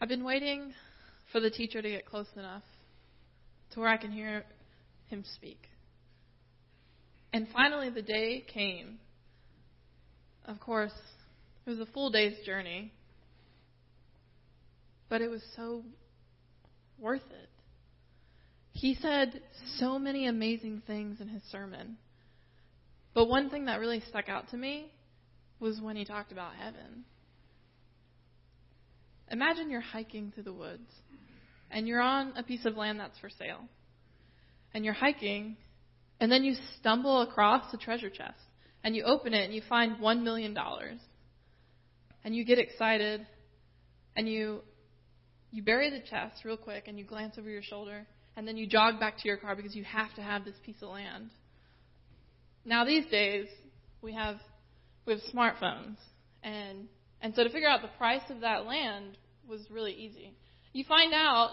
I've been waiting for the teacher to get close enough to where I can hear him speak. And finally, the day came. Of course, it was a full day's journey, but it was so worth it. He said so many amazing things in his sermon. But one thing that really stuck out to me was when he talked about heaven. Imagine you're hiking through the woods and you're on a piece of land that's for sale. And you're hiking and then you stumble across a treasure chest and you open it and you find $1 million. And you get excited and you you bury the chest real quick and you glance over your shoulder and then you jog back to your car because you have to have this piece of land. Now these days we have we have smartphones and and so to figure out the price of that land was really easy. You find out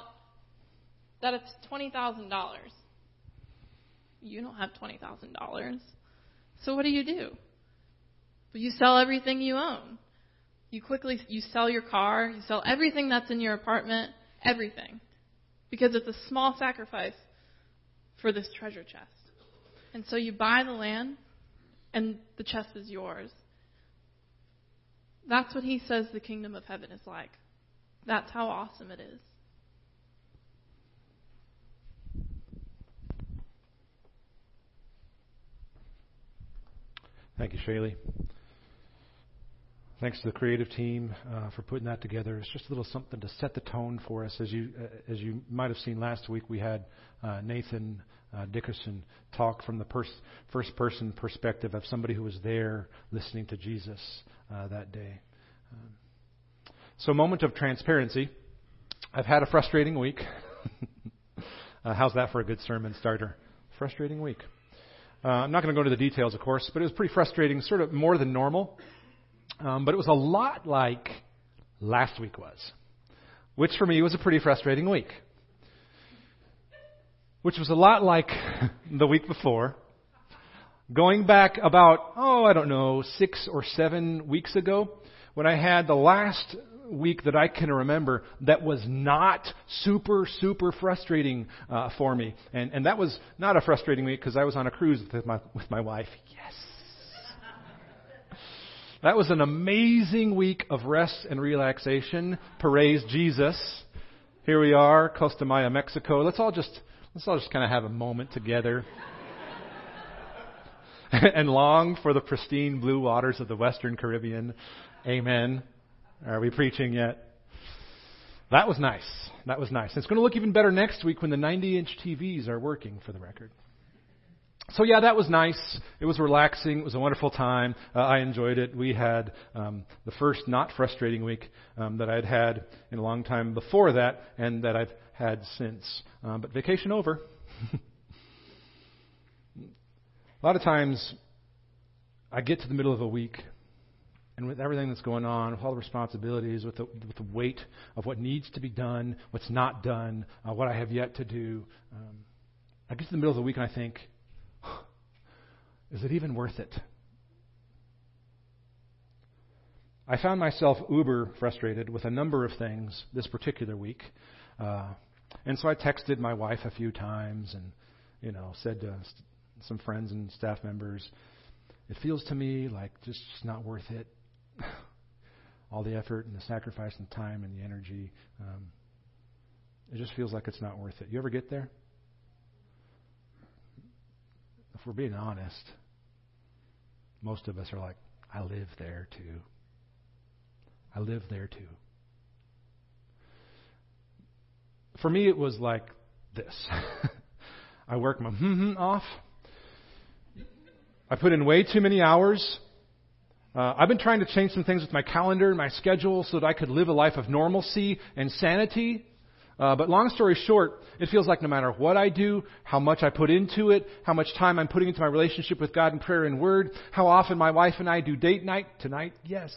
that it's twenty thousand dollars. You don't have twenty thousand dollars. So what do you do? You sell everything you own. You quickly you sell your car, you sell everything that's in your apartment, everything. Because it's a small sacrifice for this treasure chest. And so you buy the land and the chest is yours. That's what he says the kingdom of heaven is like. That's how awesome it is. Thank you, Shaylee. Thanks to the creative team uh, for putting that together. It's just a little something to set the tone for us. As you uh, as you might have seen last week, we had uh, Nathan uh, Dickerson talk from the pers- first person perspective of somebody who was there listening to Jesus uh, that day. Um, so, moment of transparency. I've had a frustrating week. uh, how's that for a good sermon starter? Frustrating week. I'm not going to go into the details, of course, but it was pretty frustrating, sort of more than normal. Um, but it was a lot like last week was, which for me was a pretty frustrating week. Which was a lot like the week before. Going back about, oh, I don't know, six or seven weeks ago, when I had the last week that I can remember that was not super, super frustrating uh, for me. And, and that was not a frustrating week because I was on a cruise with my, with my wife. Yes. That was an amazing week of rest and relaxation. Praise Jesus. Here we are, Costa Maya, Mexico. Let's all just let's all just kind of have a moment together. and long for the pristine blue waters of the Western Caribbean. Amen. Are we preaching yet? That was nice. That was nice. It's going to look even better next week when the 90 inch TVs are working for the record. So yeah, that was nice. It was relaxing. It was a wonderful time. Uh, I enjoyed it. We had um, the first not frustrating week um, that I'd had in a long time before that, and that I've had since. Um, but vacation over. a lot of times, I get to the middle of a week and with everything that's going on, with all the responsibilities, with the, with the weight of what needs to be done, what's not done, uh, what I have yet to do, um, I get to the middle of the week and I think, is it even worth it? I found myself uber frustrated with a number of things this particular week. Uh, and so I texted my wife a few times and, you know, said to some friends and staff members, it feels to me like just not worth it. all the effort and the sacrifice and time and the energy. Um, it just feels like it's not worth it. You ever get there? If we're being honest, most of us are like, I live there too. I live there too. For me, it was like this. I work my hmm off. I put in way too many hours uh, I've been trying to change some things with my calendar and my schedule so that I could live a life of normalcy and sanity. Uh, but long story short, it feels like no matter what I do, how much I put into it, how much time I'm putting into my relationship with God in prayer and word, how often my wife and I do date night tonight, yes.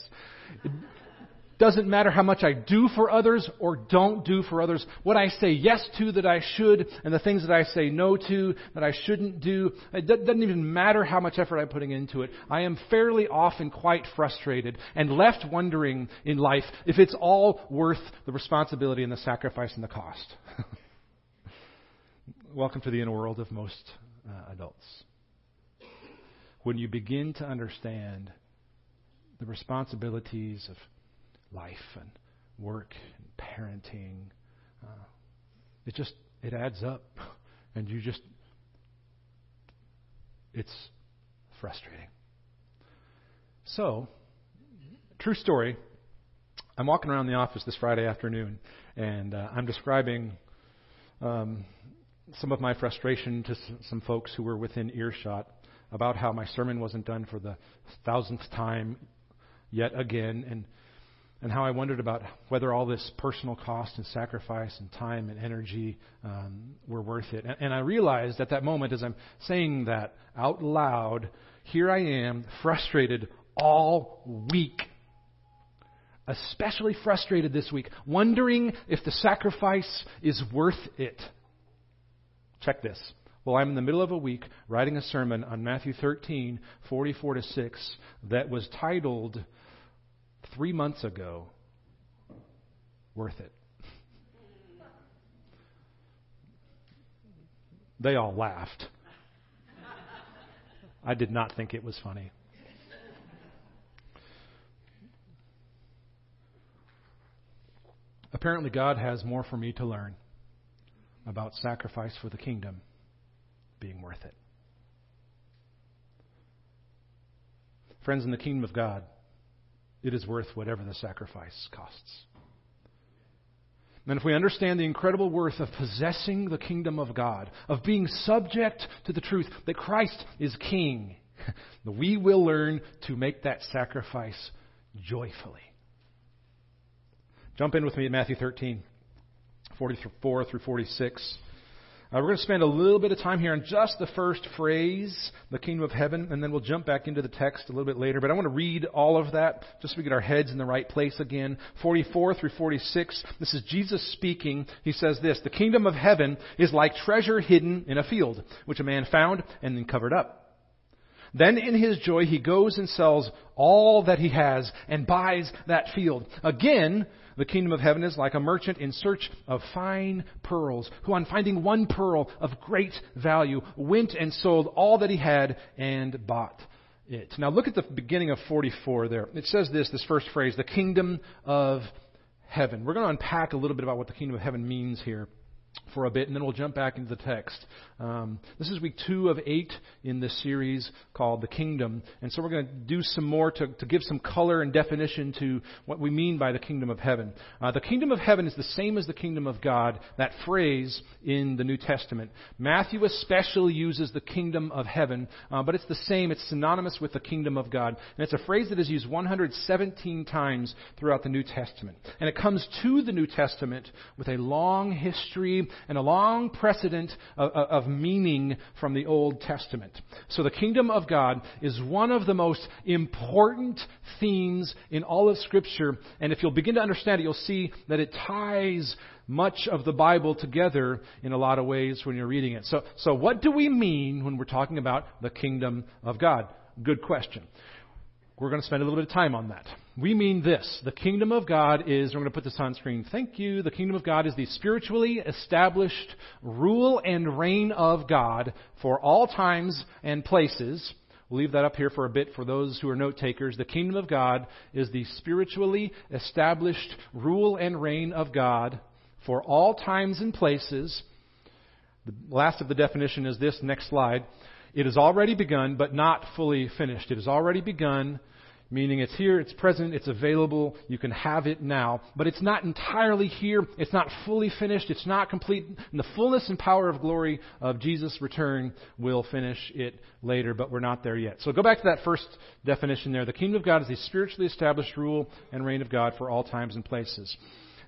Doesn't matter how much I do for others or don't do for others, what I say yes to that I should, and the things that I say no to that I shouldn't do. It doesn't even matter how much effort I'm putting into it. I am fairly often quite frustrated and left wondering in life if it's all worth the responsibility and the sacrifice and the cost. Welcome to the inner world of most uh, adults. When you begin to understand the responsibilities of life and work and parenting, uh, it just it adds up, and you just it's frustrating. So, true story. I'm walking around the office this Friday afternoon, and uh, I'm describing um, some of my frustration to some folks who were within earshot about how my sermon wasn't done for the thousandth time yet again, and and how I wondered about whether all this personal cost and sacrifice and time and energy um, were worth it. And, and I realized at that moment, as I'm saying that out loud, here I am, frustrated all week. Especially frustrated this week, wondering if the sacrifice is worth it. Check this. Well, I'm in the middle of a week writing a sermon on Matthew 13, 44 to 6, that was titled three months ago, worth it. They all laughed. I did not think it was funny. Apparently, God has more for me to learn about sacrifice for the kingdom being worth it. Friends, in the kingdom of God, it is worth whatever the sacrifice costs. And if we understand the incredible worth of possessing the kingdom of God, of being subject to the truth that Christ is King, we will learn to make that sacrifice joyfully. Jump in with me at Matthew 13, 44 through 46. Uh, we're going to spend a little bit of time here on just the first phrase, the kingdom of heaven, and then we'll jump back into the text a little bit later. But I want to read all of that just so we get our heads in the right place again. 44 through 46. This is Jesus speaking. He says this The kingdom of heaven is like treasure hidden in a field, which a man found and then covered up. Then in his joy he goes and sells all that he has and buys that field. Again, the kingdom of heaven is like a merchant in search of fine pearls, who on finding one pearl of great value went and sold all that he had and bought it. Now look at the beginning of 44 there. It says this, this first phrase, the kingdom of heaven. We're going to unpack a little bit about what the kingdom of heaven means here for a bit, and then we'll jump back into the text. Um, this is week two of eight in this series called The Kingdom. And so we're going to do some more to, to give some color and definition to what we mean by the kingdom of heaven. Uh, the kingdom of heaven is the same as the kingdom of God, that phrase in the New Testament. Matthew especially uses the kingdom of heaven, uh, but it's the same. It's synonymous with the kingdom of God. And it's a phrase that is used 117 times throughout the New Testament. And it comes to the New Testament with a long history and a long precedent of, of meaning from the Old Testament. So the kingdom of God is one of the most important themes in all of Scripture. And if you'll begin to understand it, you'll see that it ties much of the Bible together in a lot of ways when you're reading it. So, so what do we mean when we're talking about the kingdom of God? Good question. We're going to spend a little bit of time on that. We mean this. The kingdom of God is, I'm going to put this on screen. Thank you. The kingdom of God is the spiritually established rule and reign of God for all times and places. We'll leave that up here for a bit for those who are note takers. The kingdom of God is the spiritually established rule and reign of God for all times and places. The last of the definition is this next slide. It has already begun, but not fully finished. It has already begun, meaning it's here, it's present, it's available, you can have it now, but it's not entirely here, it's not fully finished, it's not complete. And the fullness and power of glory of Jesus' return will finish it later, but we're not there yet. So go back to that first definition there. The kingdom of God is a spiritually established rule and reign of God for all times and places.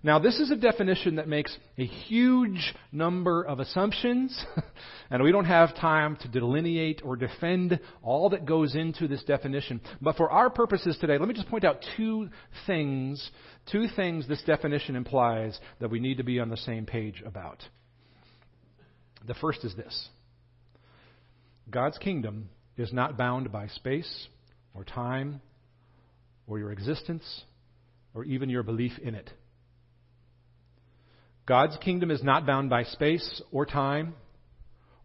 Now, this is a definition that makes a huge number of assumptions, and we don't have time to delineate or defend all that goes into this definition. But for our purposes today, let me just point out two things, two things this definition implies that we need to be on the same page about. The first is this God's kingdom is not bound by space or time or your existence or even your belief in it. God's kingdom is not bound by space or time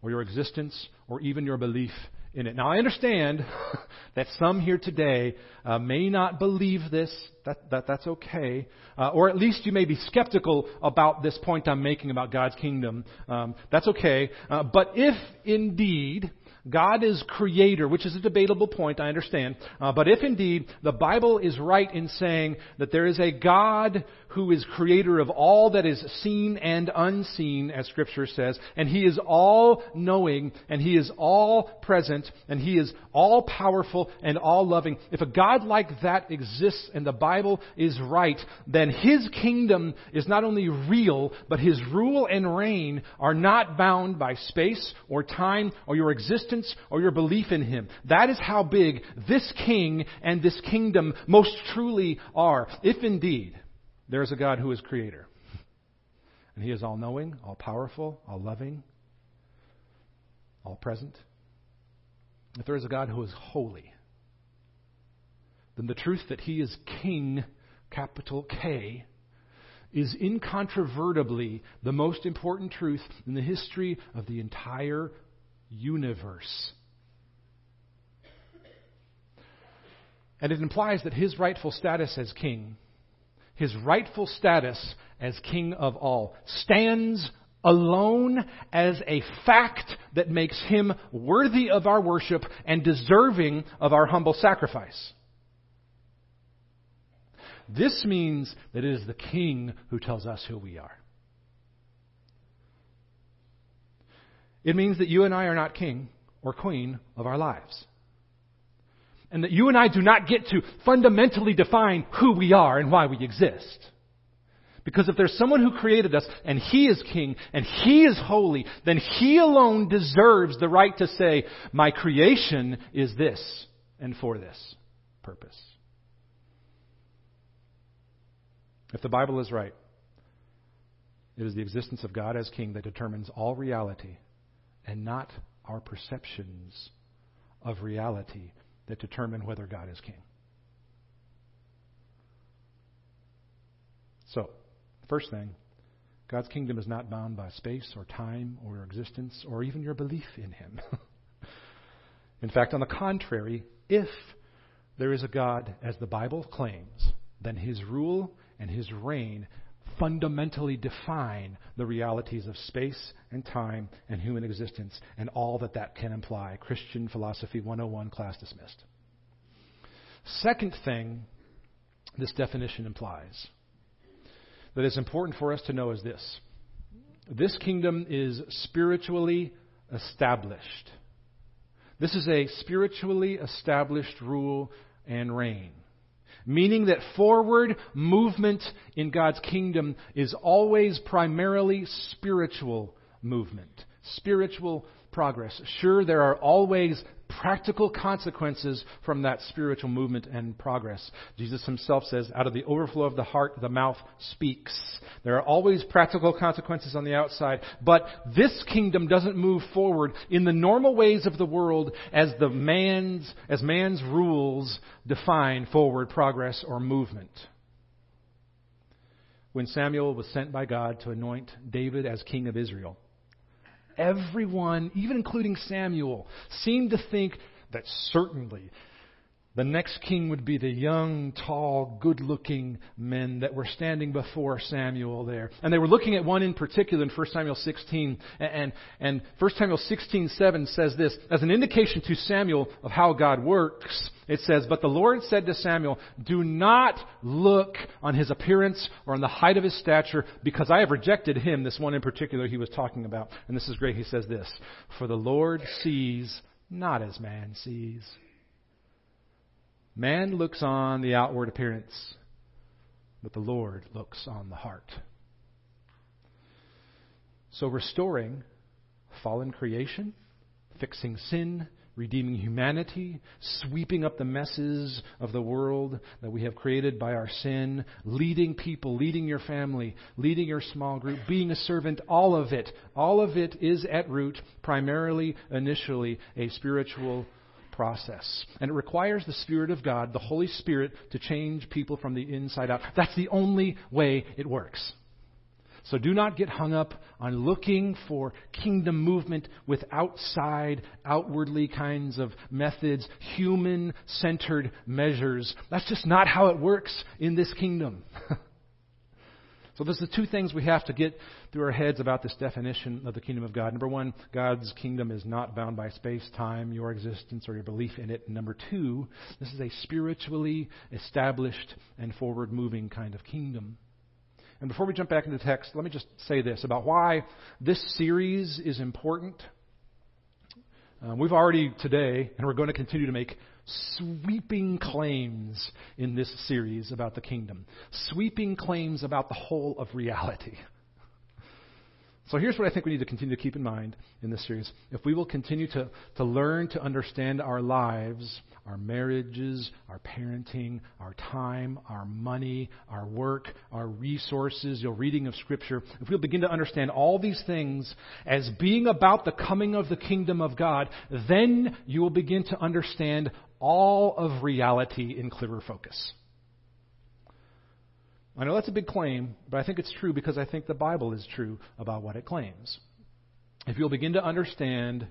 or your existence or even your belief in it. Now, I understand that some here today uh, may not believe this. That, that, that's okay. Uh, or at least you may be skeptical about this point I'm making about God's kingdom. Um, that's okay. Uh, but if indeed God is creator, which is a debatable point, I understand. Uh, but if indeed the Bible is right in saying that there is a God who is creator of all that is seen and unseen, as Scripture says, and He is all knowing, and He is all present, and He is all powerful and all loving. If a God like that exists and the Bible is right, then His kingdom is not only real, but His rule and reign are not bound by space or time or your existence or your belief in Him. That is how big this King and this kingdom most truly are. If indeed there is a God who is creator. And he is all knowing, all powerful, all loving, all present. If there is a God who is holy, then the truth that he is king, capital K, is incontrovertibly the most important truth in the history of the entire universe. And it implies that his rightful status as king his rightful status as king of all, stands alone as a fact that makes him worthy of our worship and deserving of our humble sacrifice. This means that it is the king who tells us who we are. It means that you and I are not king or queen of our lives. And that you and I do not get to fundamentally define who we are and why we exist. Because if there's someone who created us and He is King and He is holy, then He alone deserves the right to say, my creation is this and for this purpose. If the Bible is right, it is the existence of God as King that determines all reality and not our perceptions of reality that determine whether God is king. So, first thing, God's kingdom is not bound by space or time or existence or even your belief in Him. in fact, on the contrary, if there is a God, as the Bible claims, then His rule and His reign fundamentally define the realities of space and time and human existence and all that that can imply. Christian Philosophy 101, class dismissed. Second thing this definition implies that is important for us to know is this this kingdom is spiritually established. This is a spiritually established rule and reign meaning that forward movement in God's kingdom is always primarily spiritual movement, spiritual progress. Sure, there are always practical consequences from that spiritual movement and progress. Jesus himself says, out of the overflow of the heart, the mouth speaks. There are always practical consequences on the outside, but this kingdom doesn't move forward in the normal ways of the world as the man's, as man's rules define forward progress or movement. When Samuel was sent by God to anoint David as king of Israel, everyone, even including Samuel, seemed to think that certainly the next king would be the young, tall, good looking men that were standing before Samuel there. And they were looking at one in particular in 1 Samuel 16. And, and 1 Samuel 16, 7 says this as an indication to Samuel of how God works. It says, But the Lord said to Samuel, Do not look on his appearance or on the height of his stature, because I have rejected him, this one in particular he was talking about. And this is great. He says this For the Lord sees not as man sees. Man looks on the outward appearance, but the Lord looks on the heart. So, restoring fallen creation, fixing sin, redeeming humanity, sweeping up the messes of the world that we have created by our sin, leading people, leading your family, leading your small group, being a servant, all of it, all of it is at root primarily, initially, a spiritual process. And it requires the Spirit of God, the Holy Spirit, to change people from the inside out. That's the only way it works. So do not get hung up on looking for kingdom movement with outside, outwardly kinds of methods, human centered measures. That's just not how it works in this kingdom. so there's the two things we have to get through our heads about this definition of the kingdom of God. Number one, God's kingdom is not bound by space, time, your existence, or your belief in it. And number two, this is a spiritually established and forward moving kind of kingdom. And before we jump back into the text, let me just say this about why this series is important. Uh, we've already today, and we're going to continue to make sweeping claims in this series about the kingdom, sweeping claims about the whole of reality. So here's what I think we need to continue to keep in mind in this series. If we will continue to, to learn to understand our lives, our marriages, our parenting, our time, our money, our work, our resources, your reading of Scripture, if we'll begin to understand all these things as being about the coming of the kingdom of God, then you will begin to understand all of reality in clearer focus. I know that's a big claim, but I think it's true because I think the Bible is true about what it claims. If you'll begin to understand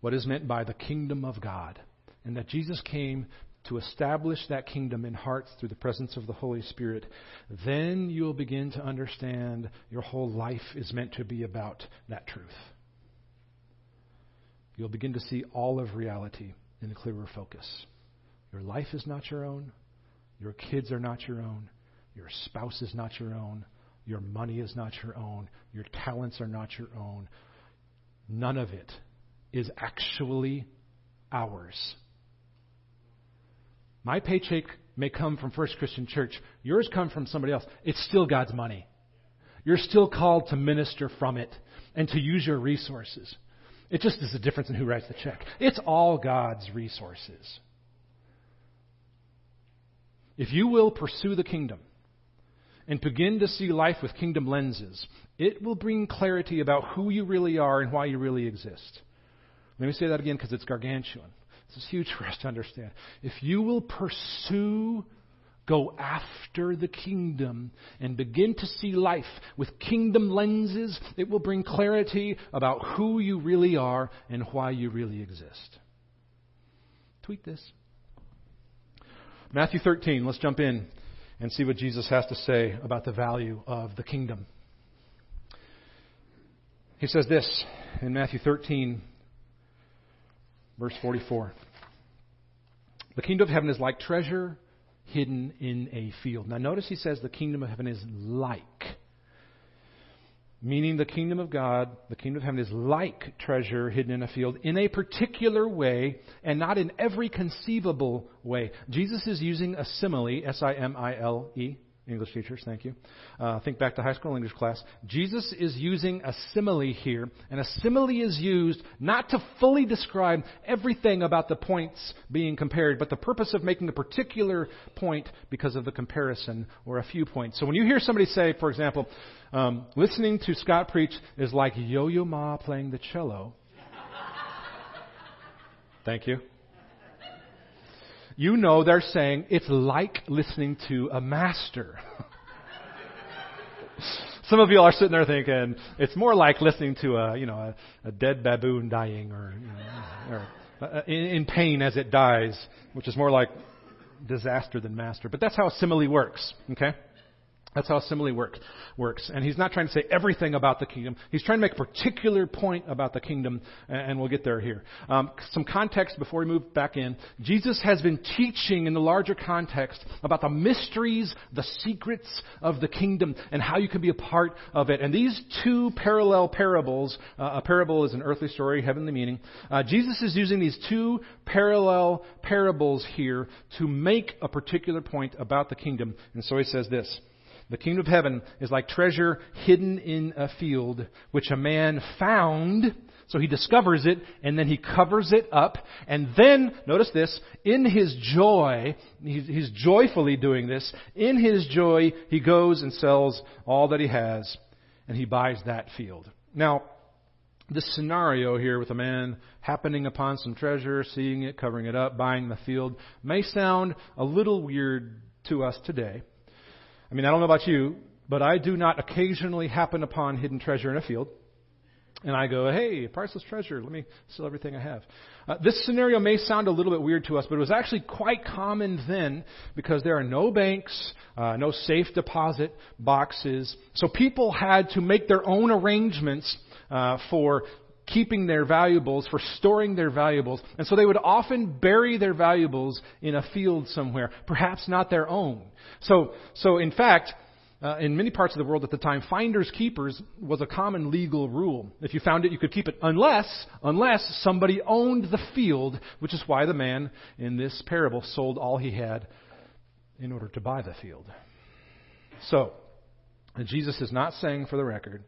what is meant by the kingdom of God, and that Jesus came to establish that kingdom in hearts through the presence of the Holy Spirit, then you'll begin to understand your whole life is meant to be about that truth. You'll begin to see all of reality in a clearer focus. Your life is not your own. Your kids are not your own. Your spouse is not your own. Your money is not your own. Your talents are not your own. None of it is actually ours. My paycheck may come from First Christian Church. Yours come from somebody else. It's still God's money. You're still called to minister from it and to use your resources. It just is a difference in who writes the check. It's all God's resources. If you will pursue the kingdom, and begin to see life with kingdom lenses, it will bring clarity about who you really are and why you really exist. Let me say that again because it's gargantuan. This is huge for us to understand. If you will pursue, go after the kingdom, and begin to see life with kingdom lenses, it will bring clarity about who you really are and why you really exist. Tweet this. Matthew 13, let's jump in and see what Jesus has to say about the value of the kingdom. He says this in Matthew 13, verse 44. The kingdom of heaven is like treasure hidden in a field. Now, notice he says the kingdom of heaven is like meaning the kingdom of God, the kingdom of heaven is like treasure hidden in a field in a particular way and not in every conceivable way. Jesus is using a simile, S I M I L E, English teachers, thank you. Uh, think back to high school English class. Jesus is using a simile here, and a simile is used not to fully describe everything about the points being compared, but the purpose of making a particular point because of the comparison or a few points. So when you hear somebody say, for example, um, listening to Scott preach is like Yo Yo Ma playing the cello. Thank you you know they're saying it's like listening to a master. Some of you are sitting there thinking it's more like listening to a you know a, a dead baboon dying or, you know, or uh, in, in pain as it dies, which is more like disaster than master. But that's how a simile works. Okay. That's how simile work, works. And he's not trying to say everything about the kingdom. He's trying to make a particular point about the kingdom, and we'll get there here. Um, some context before we move back in. Jesus has been teaching in the larger context about the mysteries, the secrets of the kingdom, and how you can be a part of it. And these two parallel parables, uh, a parable is an earthly story, heavenly meaning. Uh, Jesus is using these two parallel parables here to make a particular point about the kingdom. And so he says this. The kingdom of heaven is like treasure hidden in a field, which a man found. So he discovers it, and then he covers it up. And then, notice this, in his joy, he's, he's joyfully doing this. In his joy, he goes and sells all that he has, and he buys that field. Now, this scenario here with a man happening upon some treasure, seeing it, covering it up, buying the field, may sound a little weird to us today. I mean, I don't know about you, but I do not occasionally happen upon hidden treasure in a field. And I go, hey, priceless treasure, let me sell everything I have. Uh, this scenario may sound a little bit weird to us, but it was actually quite common then because there are no banks, uh, no safe deposit boxes. So people had to make their own arrangements uh, for keeping their valuables, for storing their valuables. And so they would often bury their valuables in a field somewhere, perhaps not their own. So, so in fact, uh, in many parts of the world at the time, finders keepers was a common legal rule. If you found it, you could keep it unless, unless somebody owned the field, which is why the man in this parable sold all he had in order to buy the field. So, Jesus is not saying, for the record,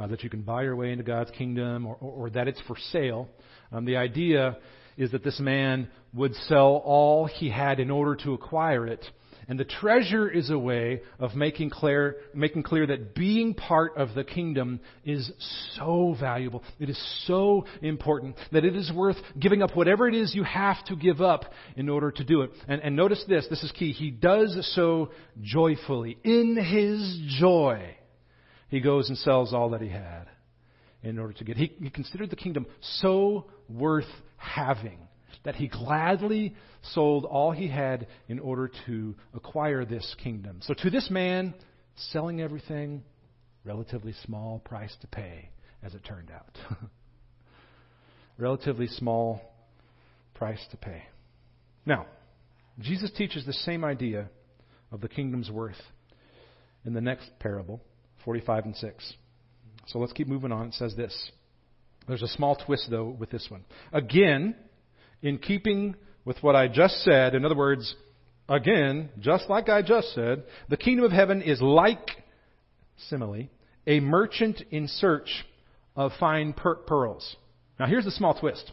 uh, that you can buy your way into God's kingdom or, or, or that it's for sale. Um, the idea is that this man would sell all he had in order to acquire it. And the treasure is a way of making clear, making clear that being part of the kingdom is so valuable. It is so important that it is worth giving up whatever it is you have to give up in order to do it. And, and notice this, this is key. He does so joyfully. In his joy, he goes and sells all that he had in order to get. He, he considered the kingdom so worth having that he gladly sold all he had in order to acquire this kingdom. So to this man, selling everything, relatively small price to pay, as it turned out. relatively small price to pay. Now, Jesus teaches the same idea of the kingdom's worth in the next parable, 45 and 6. So let's keep moving on. It says this. There's a small twist, though, with this one. Again, in keeping with what I just said, in other words, again, just like I just said, the kingdom of heaven is like, simile, a merchant in search of fine per- pearls. Now here's the small twist.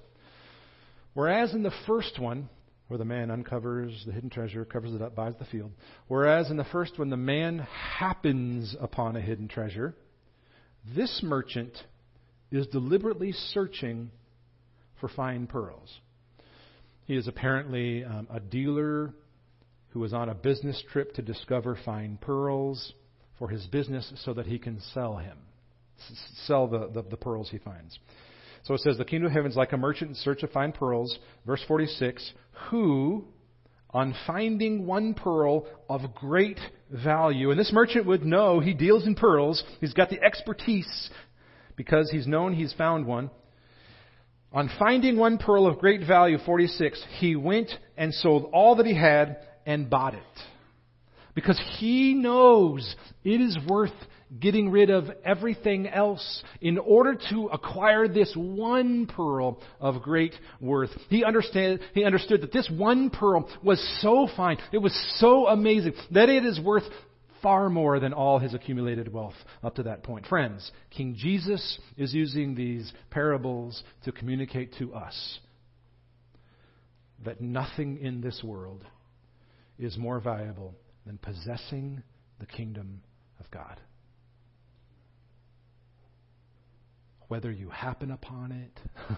Whereas in the first one, where the man uncovers the hidden treasure, covers it up, buys the field, whereas in the first one, the man happens upon a hidden treasure, this merchant is deliberately searching for fine pearls. He is apparently um, a dealer who is on a business trip to discover fine pearls for his business so that he can sell him, sell the, the, the pearls he finds. So it says, The kingdom of heaven is like a merchant in search of fine pearls. Verse 46 Who, on finding one pearl of great value, and this merchant would know he deals in pearls, he's got the expertise because he's known he's found one. On finding one pearl of great value, 46, he went and sold all that he had and bought it. Because he knows it is worth getting rid of everything else in order to acquire this one pearl of great worth. He understand, he understood that this one pearl was so fine, it was so amazing, that it is worth far more than all his accumulated wealth up to that point. Friends, King Jesus is using these parables to communicate to us that nothing in this world is more valuable than possessing the kingdom of God. Whether you happen upon it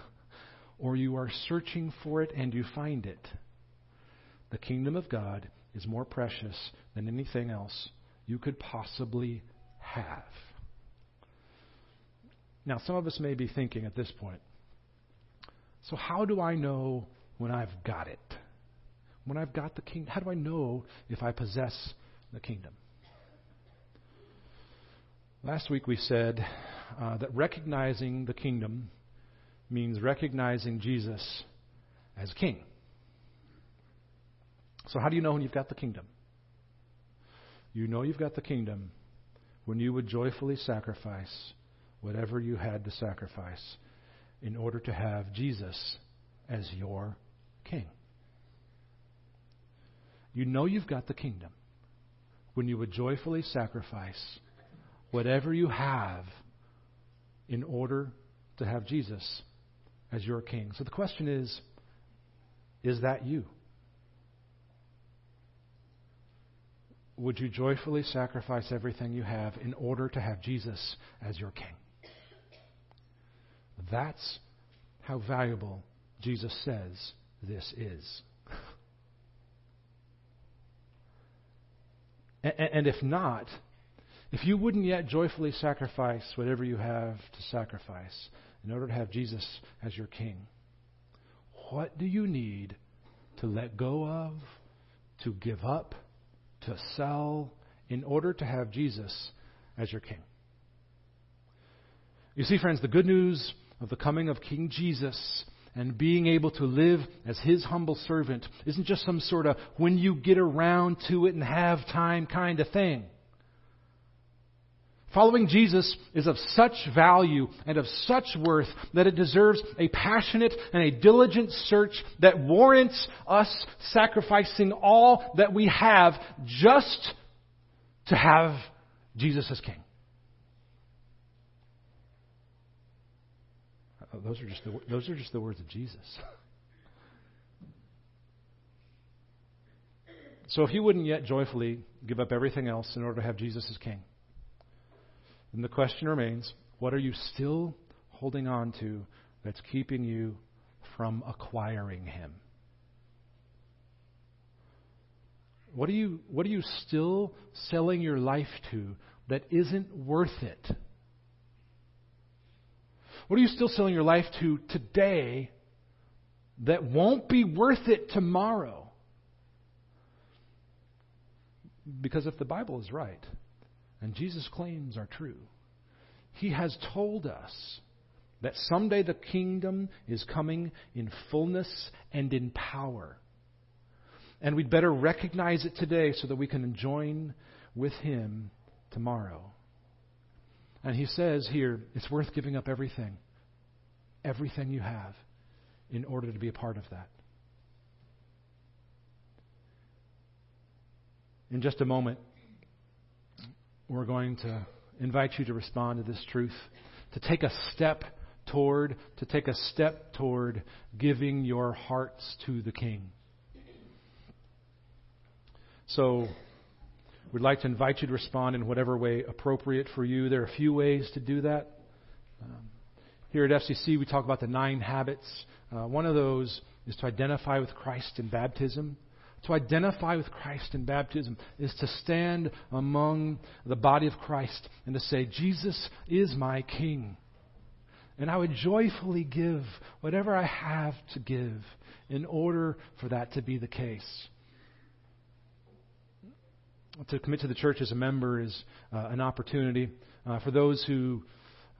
or you are searching for it and you find it, the kingdom of God is more precious than anything else you could possibly have. Now, some of us may be thinking at this point, so how do I know when I've got it? When I've got the kingdom, how do I know if I possess the kingdom? Last week we said uh, that recognizing the kingdom means recognizing Jesus as king. So, how do you know when you've got the kingdom? You know you've got the kingdom when you would joyfully sacrifice whatever you had to sacrifice in order to have Jesus as your king. You know you've got the kingdom when you would joyfully sacrifice whatever you have in order to have Jesus as your king. So the question is is that you? Would you joyfully sacrifice everything you have in order to have Jesus as your king? That's how valuable Jesus says this is. and if not, if you wouldn't yet joyfully sacrifice whatever you have to sacrifice in order to have Jesus as your king, what do you need to let go of, to give up, to sell in order to have Jesus as your king? You see, friends, the good news of the coming of King Jesus and being able to live as his humble servant isn't just some sort of when you get around to it and have time kind of thing. Following Jesus is of such value and of such worth that it deserves a passionate and a diligent search that warrants us sacrificing all that we have just to have Jesus as King. Uh, those are just the, those are just the words of Jesus. So if you wouldn't yet joyfully give up everything else in order to have Jesus as King, then the question remains what are you still holding on to that's keeping you from acquiring Him? What are you, what are you still selling your life to that isn't worth it? What are you still selling your life to today that won't be worth it tomorrow? Because if the Bible is right, and Jesus' claims are true, he has told us that someday the kingdom is coming in fullness and in power. And we'd better recognize it today so that we can join with him tomorrow. And he says here, it's worth giving up everything, everything you have, in order to be a part of that. In just a moment, we're going to invite you to respond to this truth, to take a step toward, to take a step toward giving your hearts to the King. So, we'd like to invite you to respond in whatever way appropriate for you. There are a few ways to do that. Um, here at FCC, we talk about the nine habits. Uh, one of those is to identify with Christ in baptism. To identify with Christ in baptism is to stand among the body of Christ and to say, Jesus is my King. And I would joyfully give whatever I have to give in order for that to be the case. To commit to the church as a member is uh, an opportunity uh, for those who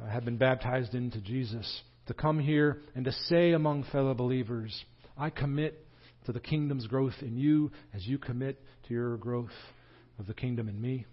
uh, have been baptized into Jesus to come here and to say among fellow believers, I commit to the kingdom's growth in you as you commit to your growth of the kingdom in me.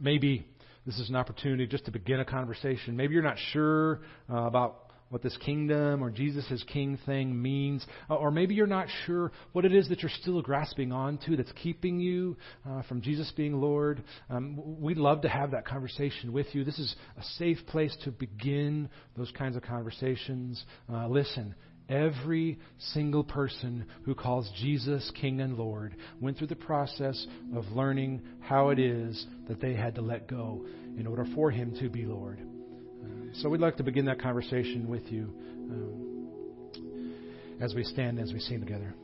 Maybe this is an opportunity just to begin a conversation. Maybe you're not sure uh, about what this kingdom or Jesus as king thing means, uh, or maybe you're not sure what it is that you're still grasping onto that's keeping you uh, from Jesus being Lord. Um, we'd love to have that conversation with you. This is a safe place to begin those kinds of conversations. Uh, listen, Every single person who calls Jesus King and Lord went through the process of learning how it is that they had to let go in order for Him to be Lord. Uh, so we'd like to begin that conversation with you um, as we stand, as we sing together.